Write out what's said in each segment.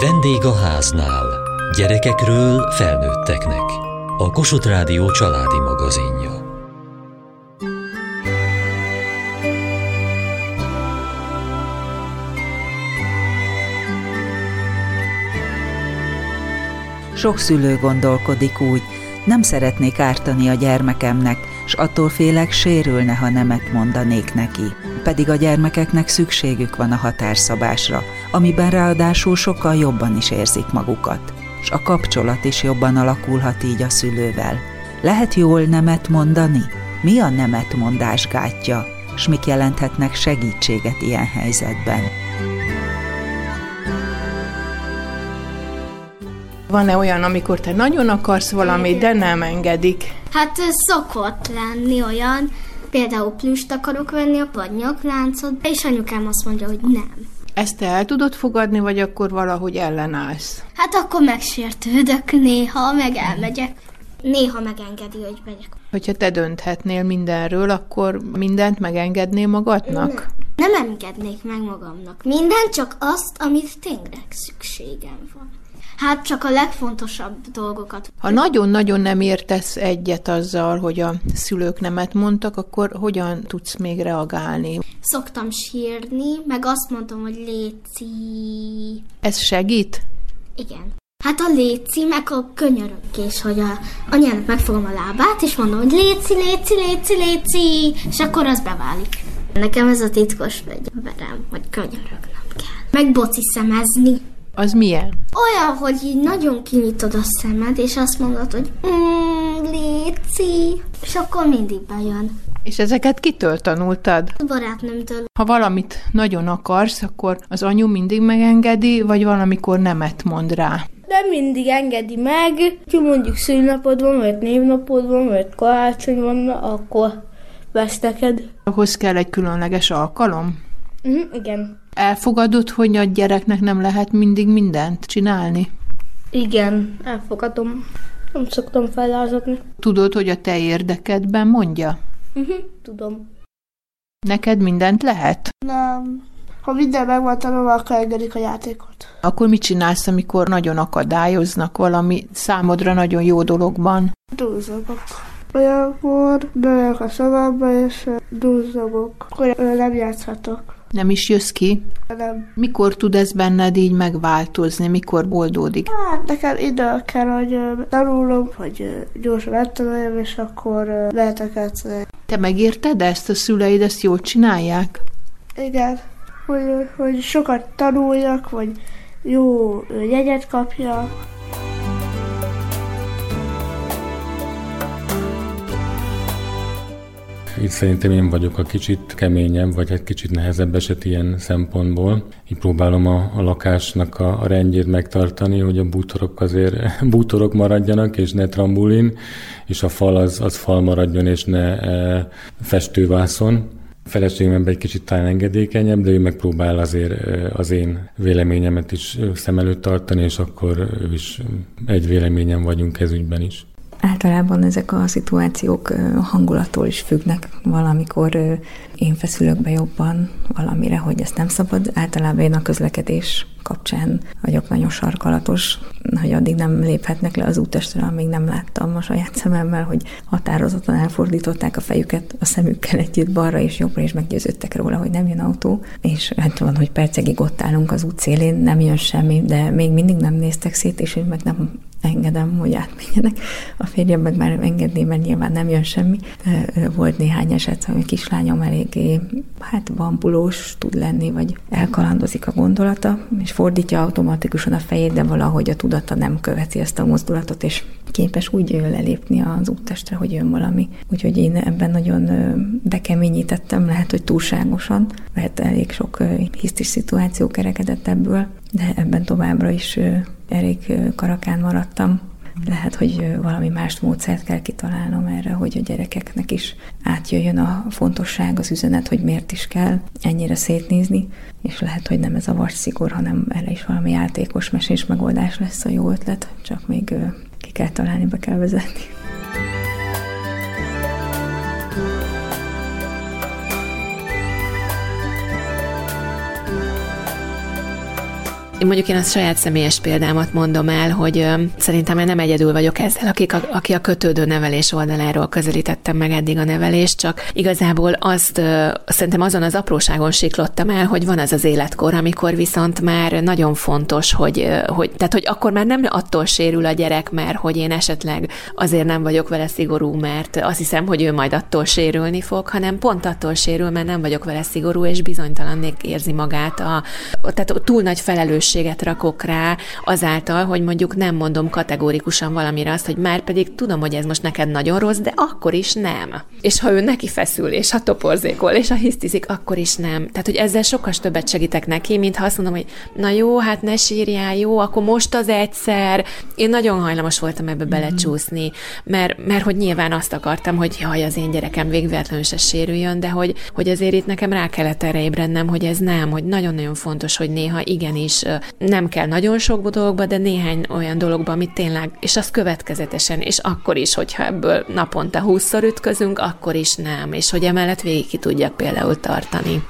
Vendég a háznál. Gyerekekről felnőtteknek. A Kossuth Rádió családi magazinja. Sok szülő gondolkodik úgy, nem szeretnék ártani a gyermekemnek, s attól félek sérülne, ha nemet mondanék neki. Pedig a gyermekeknek szükségük van a határszabásra, amiben ráadásul sokkal jobban is érzik magukat, s a kapcsolat is jobban alakulhat így a szülővel. Lehet jól nemet mondani? Mi a nemet mondás gátja, s mik jelenthetnek segítséget ilyen helyzetben? Van-e olyan, amikor te nagyon akarsz valamit, de nem engedik? Hát szokott lenni olyan, például plüst akarok venni, vagy nyakláncot, és anyukám azt mondja, hogy nem. Ezt te el tudod fogadni, vagy akkor valahogy ellenállsz? Hát akkor megsértődök néha, meg elmegyek. Néha megengedi, hogy megyek. Hogyha te dönthetnél mindenről, akkor mindent megengednél magadnak? Nem. Nem engednék meg magamnak. Minden csak azt, amit tényleg szükségem van. Hát csak a legfontosabb dolgokat. Ha nagyon-nagyon nem értesz egyet azzal, hogy a szülők nemet mondtak, akkor hogyan tudsz még reagálni? Szoktam sírni, meg azt mondom, hogy léci. Ez segít? Igen. Hát a léci, meg a könyörögés, hogy a anyának megfogom a lábát, és mondom, hogy léci, léci, léci, léci, és akkor az beválik. Nekem ez a titkos fegyverem, hogy könyörögnem kell. Meg boci szemezni. Az milyen? Olyan, hogy így nagyon kinyitod a szemed, és azt mondod, hogy mm, léci, és akkor mindig bejön. És ezeket kitől tanultad? A barátnőmtől. Ha valamit nagyon akarsz, akkor az anyu mindig megengedi, vagy valamikor nemet mond rá? Nem mindig engedi meg, ki mondjuk szülnapod van, vagy névnapod van, vagy karácsony van, akkor vesz neked. Ahhoz kell egy különleges alkalom? Mhm, igen. Elfogadod, hogy a gyereknek nem lehet mindig mindent csinálni? Igen, elfogadom. Nem szoktam felázadni. Tudod, hogy a te érdekedben mondja? Uh-huh, tudom. Neked mindent lehet? Nem. Ha minden meg van tanulva, akkor engedik a játékot. Akkor mit csinálsz, amikor nagyon akadályoznak valami számodra nagyon jó dologban? Dúzzogok. Olyankor bemegyek a szobába, és dúzzogok. Akkor nem játszhatok. Nem is jössz ki? Nem. Mikor tud ez benned így megváltozni? Mikor oldódik? Hát nekem idő kell, hogy tanulom, hogy gyorsan megtanuljam, és akkor lehetek játszani. Te megérted ezt? A szüleid ezt jól csinálják? Igen, hogy, hogy sokat tanuljak, vagy jó jegyet kapjak. Itt szerintem én vagyok a kicsit keményebb, vagy egy kicsit nehezebb eset ilyen szempontból. Így próbálom a, a lakásnak a, a rendjét megtartani, hogy a bútorok azért bútorok maradjanak, és ne trambulin, és a fal az, az fal maradjon, és ne e, festővászon. A feleségem egy kicsit talán engedékenyebb, de ő megpróbál azért e, az én véleményemet is szem előtt tartani, és akkor ő is egy véleményen vagyunk ez ügyben is. Általában ezek a szituációk hangulattól is függnek. Valamikor én feszülök be jobban valamire, hogy ezt nem szabad. Általában én a közlekedés kapcsán vagyok nagyon sarkalatos, hogy addig nem léphetnek le az útestre, amíg nem láttam a saját szememmel, hogy határozottan elfordították a fejüket a szemükkel együtt balra és jobbra, és meggyőződtek róla, hogy nem jön autó, és hát van, hogy percekig ott állunk az út szélén, nem jön semmi, de még mindig nem néztek szét, és én meg nem engedem, hogy átmenjenek. A férjem meg már engedné, mert nyilván nem jön semmi. Volt néhány eset, hogy a kislányom eléggé hát bambulós tud lenni, vagy elkalandozik a gondolata, és fordítja automatikusan a fejét, de valahogy a tudata nem követi ezt a mozdulatot, és képes úgy lelépni az úttestre, hogy jön valami. Úgyhogy én ebben nagyon bekeményítettem, lehet, hogy túlságosan, lehet elég sok hisztis szituáció kerekedett ebből, de ebben továbbra is elég karakán maradtam. Lehet, hogy valami más módszert kell kitalálnom erre, hogy a gyerekeknek is átjöjjön a fontosság, az üzenet, hogy miért is kell ennyire szétnézni, és lehet, hogy nem ez a szigor, hanem erre is valami játékos mesés megoldás lesz a jó ötlet, csak még ki kell találni, be kell vezetni. Mondjuk én a saját személyes példámat mondom el, hogy szerintem én nem egyedül vagyok ezzel, akik a, aki a kötődő nevelés oldaláról közelítettem meg eddig a nevelést, csak igazából azt szerintem azon az apróságon siklottam el, hogy van az az életkor, amikor viszont már nagyon fontos, hogy, hogy tehát hogy akkor már nem attól sérül a gyerek, mert hogy én esetleg azért nem vagyok vele szigorú, mert azt hiszem, hogy ő majd attól sérülni fog, hanem pont attól sérül, mert nem vagyok vele szigorú, és bizonytalannék érzi magát. A, tehát túl nagy felelősséget rakok rá azáltal, hogy mondjuk nem mondom kategórikusan valamire azt, hogy már pedig tudom, hogy ez most neked nagyon rossz, de akkor is nem. És ha ő neki feszül, és ha toporzékol, és ha hisztizik, akkor is nem. Tehát, hogy ezzel sokkal többet segítek neki, mint ha azt mondom, hogy na jó, hát ne sírjál, jó, akkor most az egyszer. Én nagyon hajlamos voltam ebbe belecsúszni, mert, mert hogy nyilván azt akartam, hogy jaj, az én gyerekem végvetlenül se sérüljön, de hogy, hogy azért itt nekem rá kellett erre ébrednem, hogy ez nem, hogy nagyon-nagyon fontos, hogy néha igenis nem kell nagyon sok dologba, de néhány olyan dologba, amit tényleg, és az következetesen, és akkor is, hogyha ebből naponta húszszor ütközünk, akkor is nem, és hogy emellett végig ki tudjak például tartani.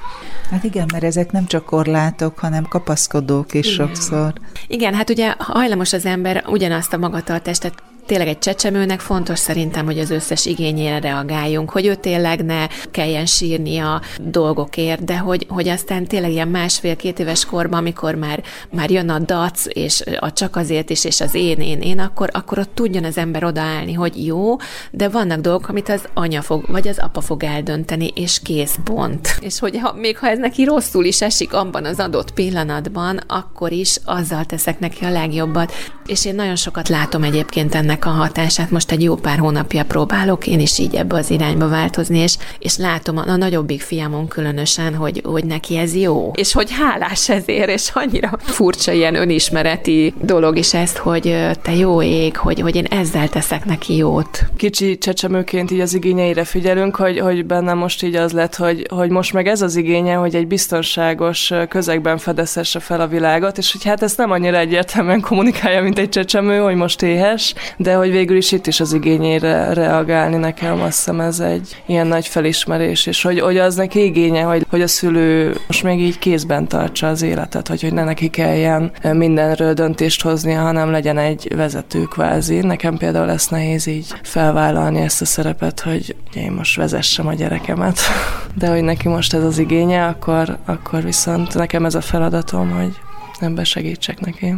Hát igen, mert ezek nem csak korlátok, hanem kapaszkodók is igen. sokszor. Igen, hát ugye hajlamos az ember ugyanazt a magatartást, tehát tényleg egy csecsemőnek fontos szerintem, hogy az összes igényére reagáljunk, hogy ő tényleg ne kelljen sírni a dolgokért, de hogy, hogy aztán tényleg ilyen másfél-két éves korban, amikor már, már jön a dac, és a csak azért is, és az én, én, én, akkor, akkor ott tudjon az ember odaállni, hogy jó, de vannak dolgok, amit az anya fog, vagy az apa fog eldönteni, és kész, pont. És hogy ha, még ha ez neki rosszul is esik abban az adott pillanatban, akkor is azzal teszek neki a legjobbat. És én nagyon sokat látom egyébként ennek ennek a hatását most egy jó pár hónapja próbálok én is így ebbe az irányba változni, és, és látom a, a nagyobbik fiamon különösen, hogy, hogy neki ez jó, és hogy hálás ezért, és annyira furcsa ilyen önismereti dolog is ezt, hogy te jó ég, hogy, hogy én ezzel teszek neki jót. Kicsi csecsemőként így az igényeire figyelünk, hogy, hogy benne most így az lett, hogy, hogy most meg ez az igénye, hogy egy biztonságos közegben fedezhesse fel a világot, és hogy hát ezt nem annyira egyértelműen kommunikálja, mint egy csecsemő, hogy most éhes, de hogy végül is itt is az igényére reagálni nekem, azt hiszem ez egy ilyen nagy felismerés, és hogy, hogy az neki igénye, hogy, hogy a szülő most még így kézben tartsa az életet, vagy hogy ne neki kelljen mindenről döntést hoznia, hanem legyen egy vezető kvázi. Nekem például lesz nehéz így felvállalni ezt a szerepet, hogy én most vezessem a gyerekemet. De hogy neki most ez az igénye, akkor, akkor viszont nekem ez a feladatom, hogy ebbe segítsek neki.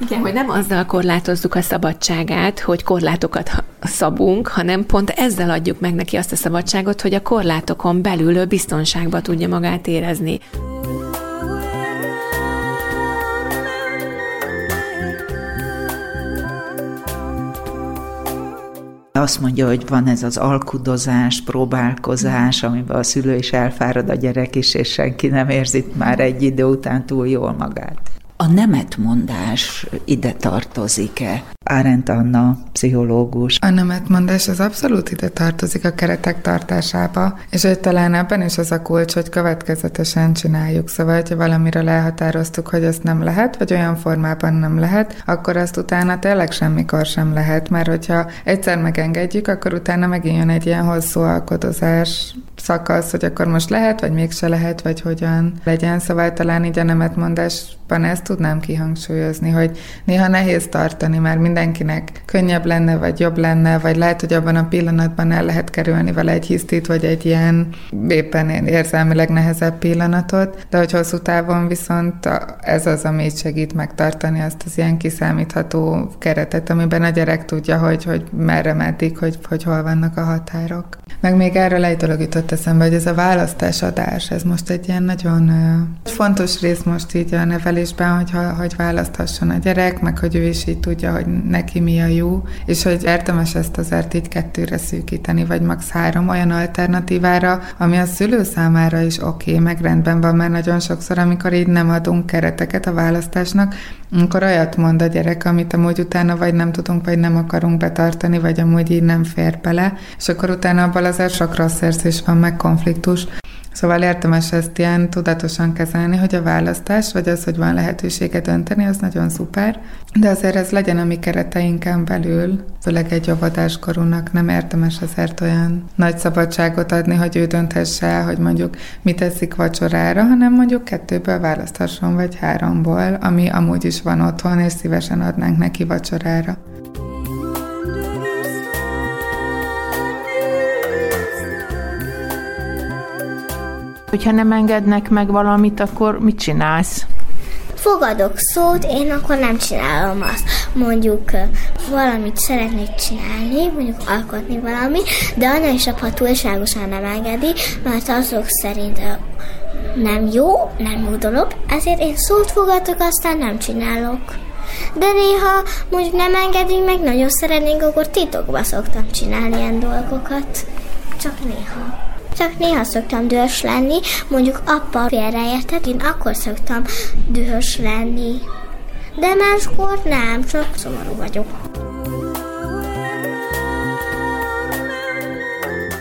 Igen, hogy nem azzal korlátozzuk a szabadságát, hogy korlátokat szabunk, hanem pont ezzel adjuk meg neki azt a szabadságot, hogy a korlátokon belül biztonságba tudja magát érezni. azt mondja, hogy van ez az alkudozás, próbálkozás, amiben a szülő is elfárad, a gyerek is, és senki nem érzi már egy idő után túl jól magát. A nemetmondás ide tartozik-e? Árent Anna, pszichológus. A nemetmondás az abszolút ide tartozik a keretek tartásába, és hogy talán ebben is az a kulcs, hogy következetesen csináljuk. Szóval, hogyha valamiről elhatároztuk, hogy ezt nem lehet, vagy olyan formában nem lehet, akkor azt utána tényleg semmikor sem lehet, mert hogyha egyszer megengedjük, akkor utána megint jön egy ilyen hosszú alkodozás szakasz, hogy akkor most lehet, vagy mégse lehet, vagy hogyan legyen. Szóval talán így a nemetmondásban ezt tudnám kihangsúlyozni, hogy néha nehéz tartani, mert mindenkinek könnyebb lenne, vagy jobb lenne, vagy lehet, hogy abban a pillanatban el lehet kerülni vele egy hisztit, vagy egy ilyen éppen érzelmileg nehezebb pillanatot, de hogy hosszú távon viszont ez az, ami segít megtartani azt az ilyen kiszámítható keretet, amiben a gyerek tudja, hogy, hogy merre meddig, hogy, hogy hol vannak a határok. Meg még erről egy dolog jutott eszembe, hogy ez a választásadás, ez most egy ilyen nagyon fontos rész most így a nevelésben, hogy, hogy választhasson a gyerek, meg hogy ő is így tudja, hogy neki mi a jó, és hogy érdemes ezt azért így kettőre szűkíteni, vagy max. három olyan alternatívára, ami a szülő számára is oké, okay, meg rendben van, mert nagyon sokszor, amikor így nem adunk kereteket a választásnak, akkor olyat mond a gyerek, amit amúgy utána vagy nem tudunk, vagy nem akarunk betartani, vagy amúgy így nem fér bele, és akkor utána abban azért sok rossz érzés van, meg konfliktus. Szóval érdemes ezt ilyen tudatosan kezelni, hogy a választás, vagy az, hogy van lehetősége dönteni, az nagyon szuper, de azért ez legyen a mi kereteinken belül, főleg egy óvodáskorúnak nem érdemes azért olyan nagy szabadságot adni, hogy ő dönthesse, hogy mondjuk mit eszik vacsorára, hanem mondjuk kettőből választhasson, vagy háromból, ami amúgy is van otthon, és szívesen adnánk neki vacsorára. Hogyha nem engednek meg valamit, akkor mit csinálsz? Fogadok szót, én akkor nem csinálom azt. Mondjuk valamit szeretnék csinálni, mondjuk alkotni valami, de anya és apa túlságosan nem engedi, mert azok szerint nem jó, nem jó dolog, ezért én szót fogadok, aztán nem csinálok. De néha mondjuk nem engedik meg, nagyon szeretnénk, akkor titokba szoktam csinálni ilyen dolgokat. Csak néha csak néha szoktam dühös lenni, mondjuk apa félreértett, én akkor szoktam dühös lenni. De máskor nem, csak szomorú vagyok.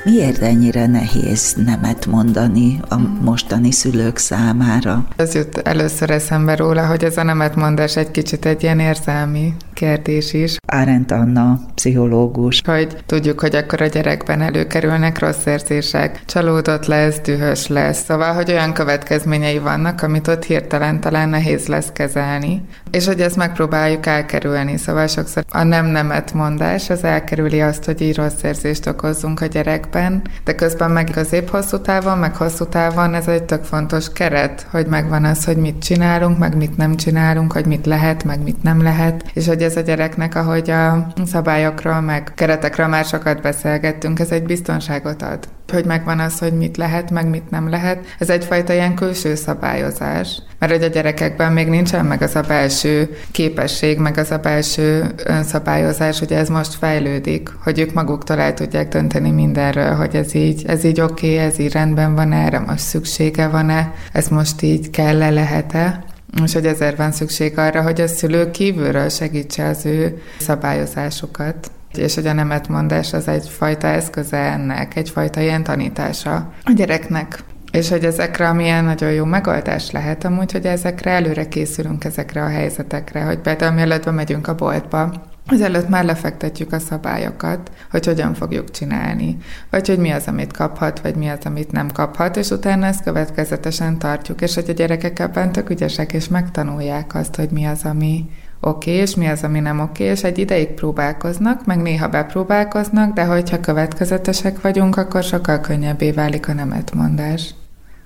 Miért ennyire nehéz nemet mondani a mostani szülők számára? Ez jut először eszembe róla, hogy ez a nemet mondás egy kicsit egy ilyen érzelmi kérdés is. Árent Anna, pszichológus. Hogy tudjuk, hogy akkor a gyerekben előkerülnek rossz érzések, csalódott lesz, dühös lesz, szóval, hogy olyan következményei vannak, amit ott hirtelen talán nehéz lesz kezelni, és hogy ezt megpróbáljuk elkerülni, szóval sokszor a nem nemet mondás az elkerüli azt, hogy így rossz érzést okozzunk a gyerekben, de közben meg közép-hosszú távon, meg hosszú távon ez egy tök fontos keret, hogy megvan az, hogy mit csinálunk, meg mit nem csinálunk, hogy mit lehet, meg mit nem lehet, és hogy ez a gyereknek, ahogy a szabályokról, meg keretekről már sokat beszélgettünk, ez egy biztonságot ad. Hogy megvan az, hogy mit lehet, meg mit nem lehet. Ez egyfajta ilyen külső szabályozás. Mert hogy a gyerekekben még nincsen meg az a belső képesség, meg az a belső önszabályozás, hogy ez most fejlődik, hogy ők maguktól el tudják dönteni mindenről, hogy ez így, ez így oké, okay, ez így rendben van erre most szüksége van-e, ez most így kell-e, lehet-e. És hogy ezért van szükség arra, hogy a szülő kívülről segítse az ő szabályozásukat és hogy a nemetmondás az egyfajta eszköze ennek, egyfajta ilyen tanítása a gyereknek. És hogy ezekre milyen nagyon jó megoldás lehet amúgy, hogy ezekre előre készülünk ezekre a helyzetekre, hogy például mielőtt megyünk a boltba, Ezelőtt már lefektetjük a szabályokat, hogy hogyan fogjuk csinálni, vagy hogy mi az, amit kaphat, vagy mi az, amit nem kaphat, és utána ezt következetesen tartjuk, és hogy a gyerekek ebben tök ügyesek, és megtanulják azt, hogy mi az, ami oké, és mi az, ami nem oké, és egy ideig próbálkoznak, meg néha bepróbálkoznak, de hogyha következetesek vagyunk, akkor sokkal könnyebbé válik a nemetmondás.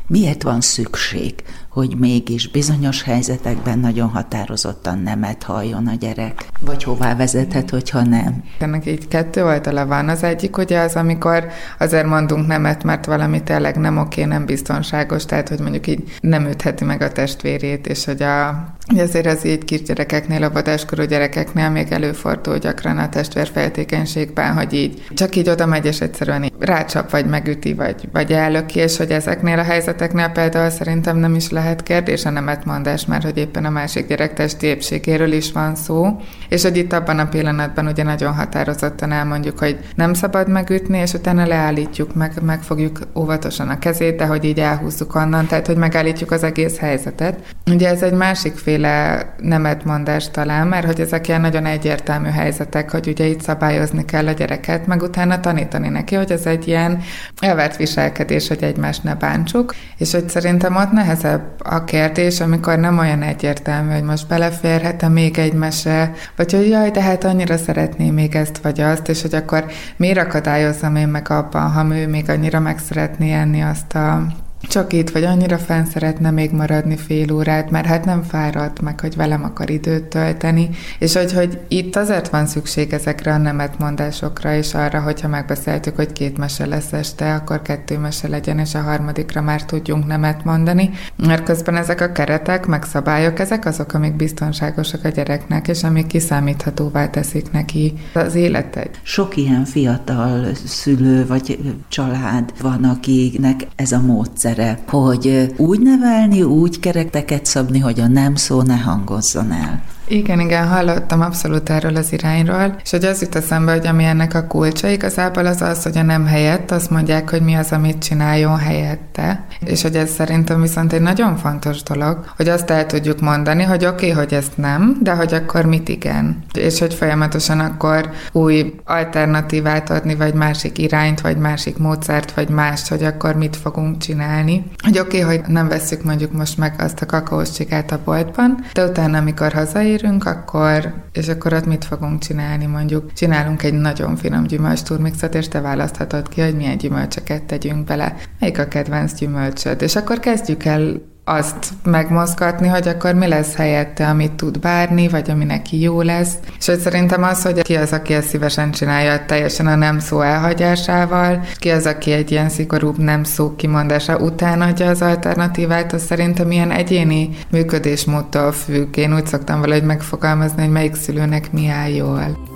Miért van szükség hogy mégis bizonyos helyzetekben nagyon határozottan nemet halljon a gyerek? Vagy hová vezethet, hogyha nem? Ennek így kettő oldala van. Az egyik ugye az, amikor azért mondunk nemet, mert valami tényleg nem oké, nem biztonságos, tehát hogy mondjuk így nem ütheti meg a testvérét, és hogy a azért az így kisgyerekeknél, a vadáskorú gyerekeknél még előfordul gyakran a testvérfeltékenységben, hogy így csak így oda megy, és egyszerűen így rácsap, vagy megüti, vagy, vagy ellöki, és hogy ezeknél a helyzeteknél például szerintem nem is lehet lehet kérdés a nemetmondás, mert hogy éppen a másik gyerek testi épségéről is van szó, és hogy itt abban a pillanatban ugye nagyon határozottan elmondjuk, hogy nem szabad megütni, és utána leállítjuk, meg, megfogjuk óvatosan a kezét, de hogy így elhúzzuk onnan, tehát hogy megállítjuk az egész helyzetet. Ugye ez egy másikféle nemetmondás talán, mert hogy ezek ilyen nagyon egyértelmű helyzetek, hogy ugye itt szabályozni kell a gyereket, meg utána tanítani neki, hogy ez egy ilyen elvert viselkedés, hogy egymást ne bántsuk, és hogy szerintem ott nehezebb a kérdés, amikor nem olyan egyértelmű, hogy most beleférhet-e még egy mese, vagy hogy jaj, de hát annyira szeretném még ezt vagy azt, és hogy akkor miért akadályozzam én meg abban, ha ő még annyira meg szeretné enni azt a csak itt, vagy annyira fenn szeretne még maradni fél órát, mert hát nem fáradt meg, hogy velem akar időt tölteni, és hogy, hogy itt azért van szükség ezekre a nemetmondásokra, és arra, hogyha megbeszéltük, hogy két mese lesz este, akkor kettő mese legyen, és a harmadikra már tudjunk nemet mondani, mert közben ezek a keretek, meg szabályok, ezek azok, amik biztonságosak a gyereknek, és amik kiszámíthatóvá teszik neki az életet. Sok ilyen fiatal szülő vagy család van, akiknek ez a módszer módszere, hogy úgy nevelni, úgy kerekteket szabni, hogy a nem szó ne hangozzon el. Igen, igen, hallottam abszolút erről az irányról, és hogy az jut eszembe, hogy ami ennek a kulcsa igazából az az, hogy a nem helyett azt mondják, hogy mi az, amit csináljon helyette. És hogy ez szerintem viszont egy nagyon fontos dolog, hogy azt el tudjuk mondani, hogy oké, okay, hogy ezt nem, de hogy akkor mit igen. És hogy folyamatosan akkor új alternatívát adni, vagy másik irányt, vagy másik módszert, vagy mást, hogy akkor mit fogunk csinálni. Hogy oké, okay, hogy nem veszük mondjuk most meg azt a kakaós csikát a boltban, de utána, amikor hazaérünk, akkor, és akkor ott mit fogunk csinálni, mondjuk? Csinálunk egy nagyon finom gyümölcs turmixot, és te választhatod ki, hogy milyen gyümölcsöket tegyünk bele, melyik a kedvenc gyümölcsöd, és akkor kezdjük el azt megmozgatni, hogy akkor mi lesz helyette, amit tud bárni, vagy ami neki jó lesz. Hogy szerintem az, hogy ki az, aki ezt szívesen csinálja teljesen a nem szó elhagyásával, ki az, aki egy ilyen szigorúbb nem szó kimondása után adja az alternatívát, az szerintem ilyen egyéni működésmódtól függ. Én úgy szoktam valahogy megfogalmazni, hogy melyik szülőnek mi áll jól.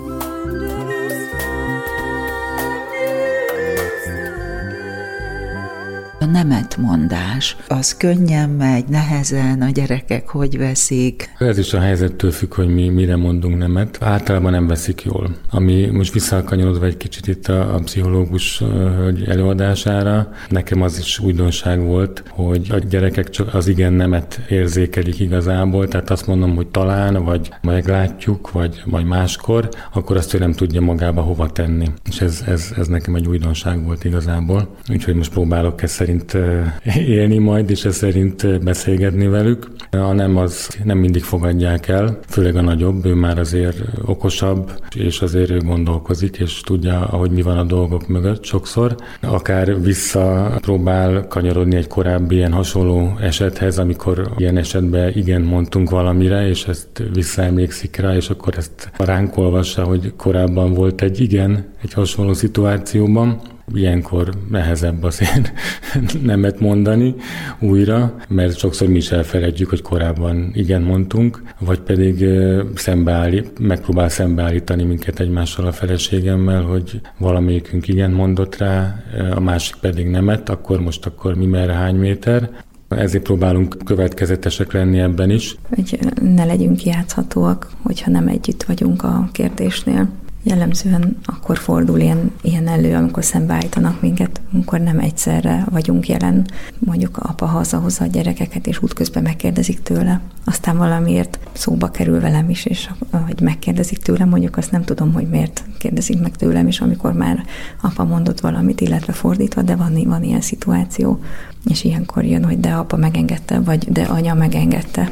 A nemetmondás, az könnyen megy, nehezen, a gyerekek hogy veszik. Ez is a helyzettől függ, hogy mi mire mondunk nemet. Általában nem veszik jól. Ami most visszakanyarodva egy kicsit itt a, a pszichológus hölgy előadására, nekem az is újdonság volt, hogy a gyerekek csak az igen nemet érzékelik igazából, tehát azt mondom, hogy talán, vagy meglátjuk, vagy, vagy máskor, akkor azt ő nem tudja magába hova tenni. És ez, ez, ez nekem egy újdonság volt igazából. Úgyhogy most próbálok ezt szerint szerint élni majd, és ez szerint beszélgetni velük. A nem az nem mindig fogadják el, főleg a nagyobb, ő már azért okosabb, és azért ő gondolkozik, és tudja, ahogy mi van a dolgok mögött sokszor. Akár visszapróbál kanyarodni egy korábbi ilyen hasonló esethez, amikor ilyen esetben igen mondtunk valamire, és ezt visszaemlékszik rá, és akkor ezt ránk olvassa, hogy korábban volt egy igen egy hasonló szituációban, ilyenkor nehezebb azért nemet mondani újra, mert sokszor mi is elfelejtjük, hogy korábban igen mondtunk, vagy pedig szembeállít, megpróbál szembeállítani minket egymással a feleségemmel, hogy valamelyikünk igen mondott rá, a másik pedig nemet, akkor most akkor mi merre hány méter, ezért próbálunk következetesek lenni ebben is. Hogy ne legyünk játszhatóak, hogyha nem együtt vagyunk a kérdésnél. Jellemzően akkor fordul ilyen, ilyen elő, amikor szembeállítanak minket, amikor nem egyszerre vagyunk jelen. Mondjuk apa hazahozza a gyerekeket, és útközben megkérdezik tőle. Aztán valamiért szóba kerül velem is, és hogy megkérdezik tőlem, mondjuk azt nem tudom, hogy miért kérdezik meg tőlem, és amikor már apa mondott valamit, illetve fordítva, de van, van ilyen szituáció, és ilyenkor jön, hogy de apa megengedte, vagy de anya megengedte.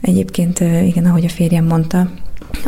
Egyébként igen, ahogy a férjem mondta,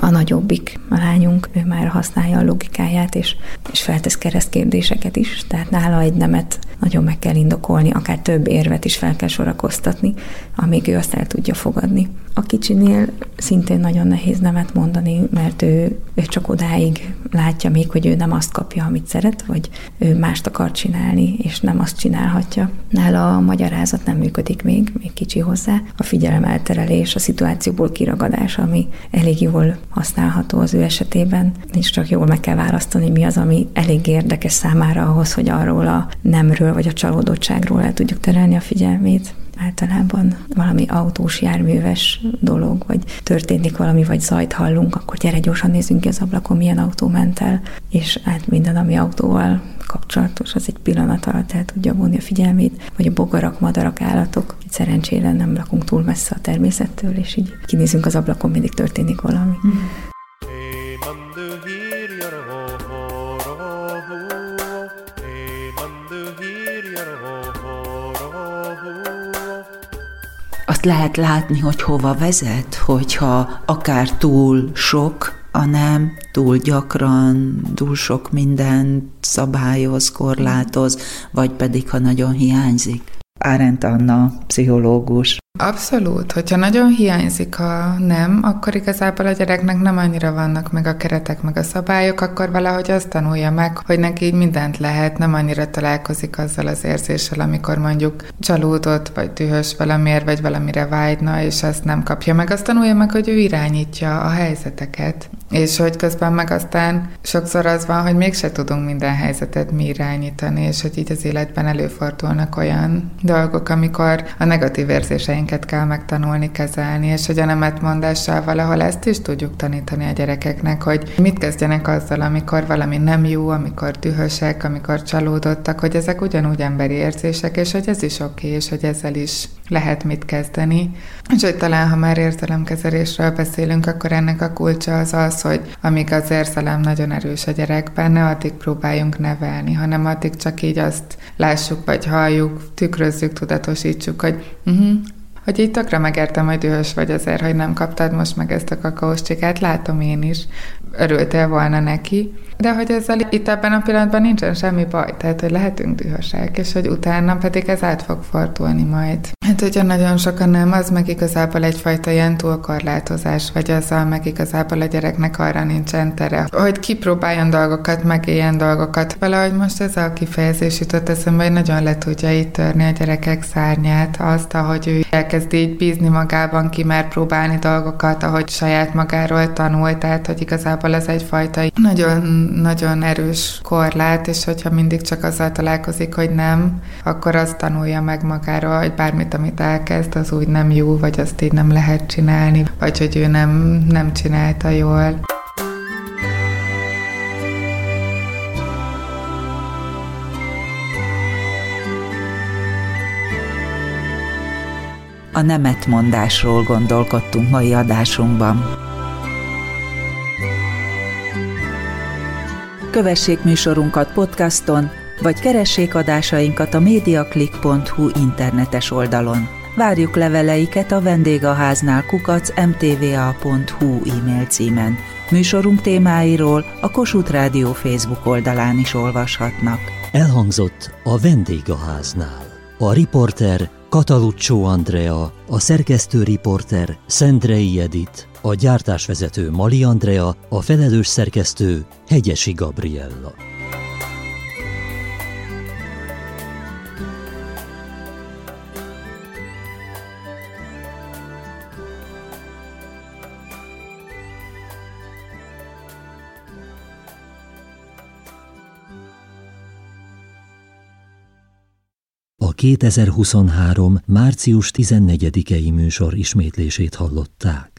a nagyobbik, a lányunk, ő már használja a logikáját, és, és feltesz keresztkérdéseket is, tehát nála egy nemet nagyon meg kell indokolni, akár több érvet is fel kell sorakoztatni, amíg ő azt el tudja fogadni. A kicsinél szintén nagyon nehéz nemet mondani, mert ő, ő csak odáig látja még, hogy ő nem azt kapja, amit szeret, vagy ő mást akar csinálni, és nem azt csinálhatja. Nála a magyarázat nem működik még, még kicsi hozzá. A figyelemelterelés, a szituációból kiragadás, ami elég jól használható az ő esetében, és csak jól meg kell választani, mi az, ami elég érdekes számára ahhoz, hogy arról a nemről vagy a csalódottságról el tudjuk terelni a figyelmét. Általában valami autós járműves dolog, vagy történik valami, vagy zajt hallunk, akkor gyere gyorsan nézzünk ki az ablakon, milyen autó ment el, és hát minden, ami autóval kapcsolatos, az egy pillanat alatt el tudja vonni a figyelmét, vagy a bogarak, madarak, állatok. Itt szerencsére nem lakunk túl messze a természettől, és így kinézünk az ablakon, mindig történik valami. Mm. lehet látni, hogy hova vezet, hogyha akár túl sok a nem, túl gyakran, túl sok mindent szabályoz, korlátoz, vagy pedig ha nagyon hiányzik. Árent Anna, pszichológus. Abszolút, hogyha nagyon hiányzik a nem, akkor igazából a gyereknek nem annyira vannak meg a keretek, meg a szabályok, akkor valahogy azt tanulja meg, hogy neki mindent lehet, nem annyira találkozik azzal az érzéssel, amikor mondjuk csalódott, vagy dühös valamiért, vagy valamire vágyna, és azt nem kapja meg. Azt tanulja meg, hogy ő irányítja a helyzeteket, és hogy közben meg aztán sokszor az van, hogy mégse tudunk minden helyzetet mi irányítani, és hogy így az életben előfordulnak olyan dolgok, amikor a negatív érzéseink érzéseinket kell megtanulni kezelni, és hogy a nemetmondással valahol ezt is tudjuk tanítani a gyerekeknek, hogy mit kezdjenek azzal, amikor valami nem jó, amikor dühösek, amikor csalódottak, hogy ezek ugyanúgy emberi érzések, és hogy ez is oké, okay, és hogy ezzel is lehet mit kezdeni. És hogy talán, ha már érzelemkezelésről beszélünk, akkor ennek a kulcsa az az, hogy amíg az érzelem nagyon erős a gyerekben, ne addig próbáljunk nevelni, hanem addig csak így azt lássuk, vagy halljuk, tükrözzük, tudatosítsuk, hogy uh-huh, hogy így tökre megértem, hogy dühös vagy azért, hogy nem kaptad most meg ezt a kakaós csikát, látom én is, örültél volna neki, de hogy ezzel itt ebben a pillanatban nincsen semmi baj, tehát hogy lehetünk dühösek, és hogy utána pedig ez át fog fordulni majd. Hát, hogyha nagyon sokan nem, az meg igazából egyfajta ilyen túlkorlátozás, vagy azzal meg igazából a gyereknek arra nincsen tere, hogy kipróbáljon dolgokat, megéljen dolgokat. Valahogy most ez a kifejezés jutott eszembe, hogy nagyon le tudja itt törni a gyerekek szárnyát, azt, ahogy ő elkezd így bízni magában, ki mer próbálni dolgokat, ahogy saját magáról tanul, tehát hogy igazából ez egyfajta nagyon nagyon erős korlát, és hogyha mindig csak azzal találkozik, hogy nem, akkor azt tanulja meg magáról, hogy bármit, amit elkezd, az úgy nem jó, vagy azt így nem lehet csinálni, vagy hogy ő nem, nem csinálta jól. A nemetmondásról gondolkodtunk mai adásunkban. Kövessék műsorunkat podcaston, vagy keressék adásainkat a mediaclick.hu internetes oldalon. Várjuk leveleiket a vendégháznál kukac mtva.hu e-mail címen. Műsorunk témáiról a Kossuth Rádió Facebook oldalán is olvashatnak. Elhangzott a vendégháznál. A riporter Kataluccio Andrea, a szerkesztő riporter Szendrei Edit, a gyártásvezető Mali Andrea, a felelős szerkesztő Hegyesi Gabriella. A 2023. március 14-i műsor ismétlését hallották.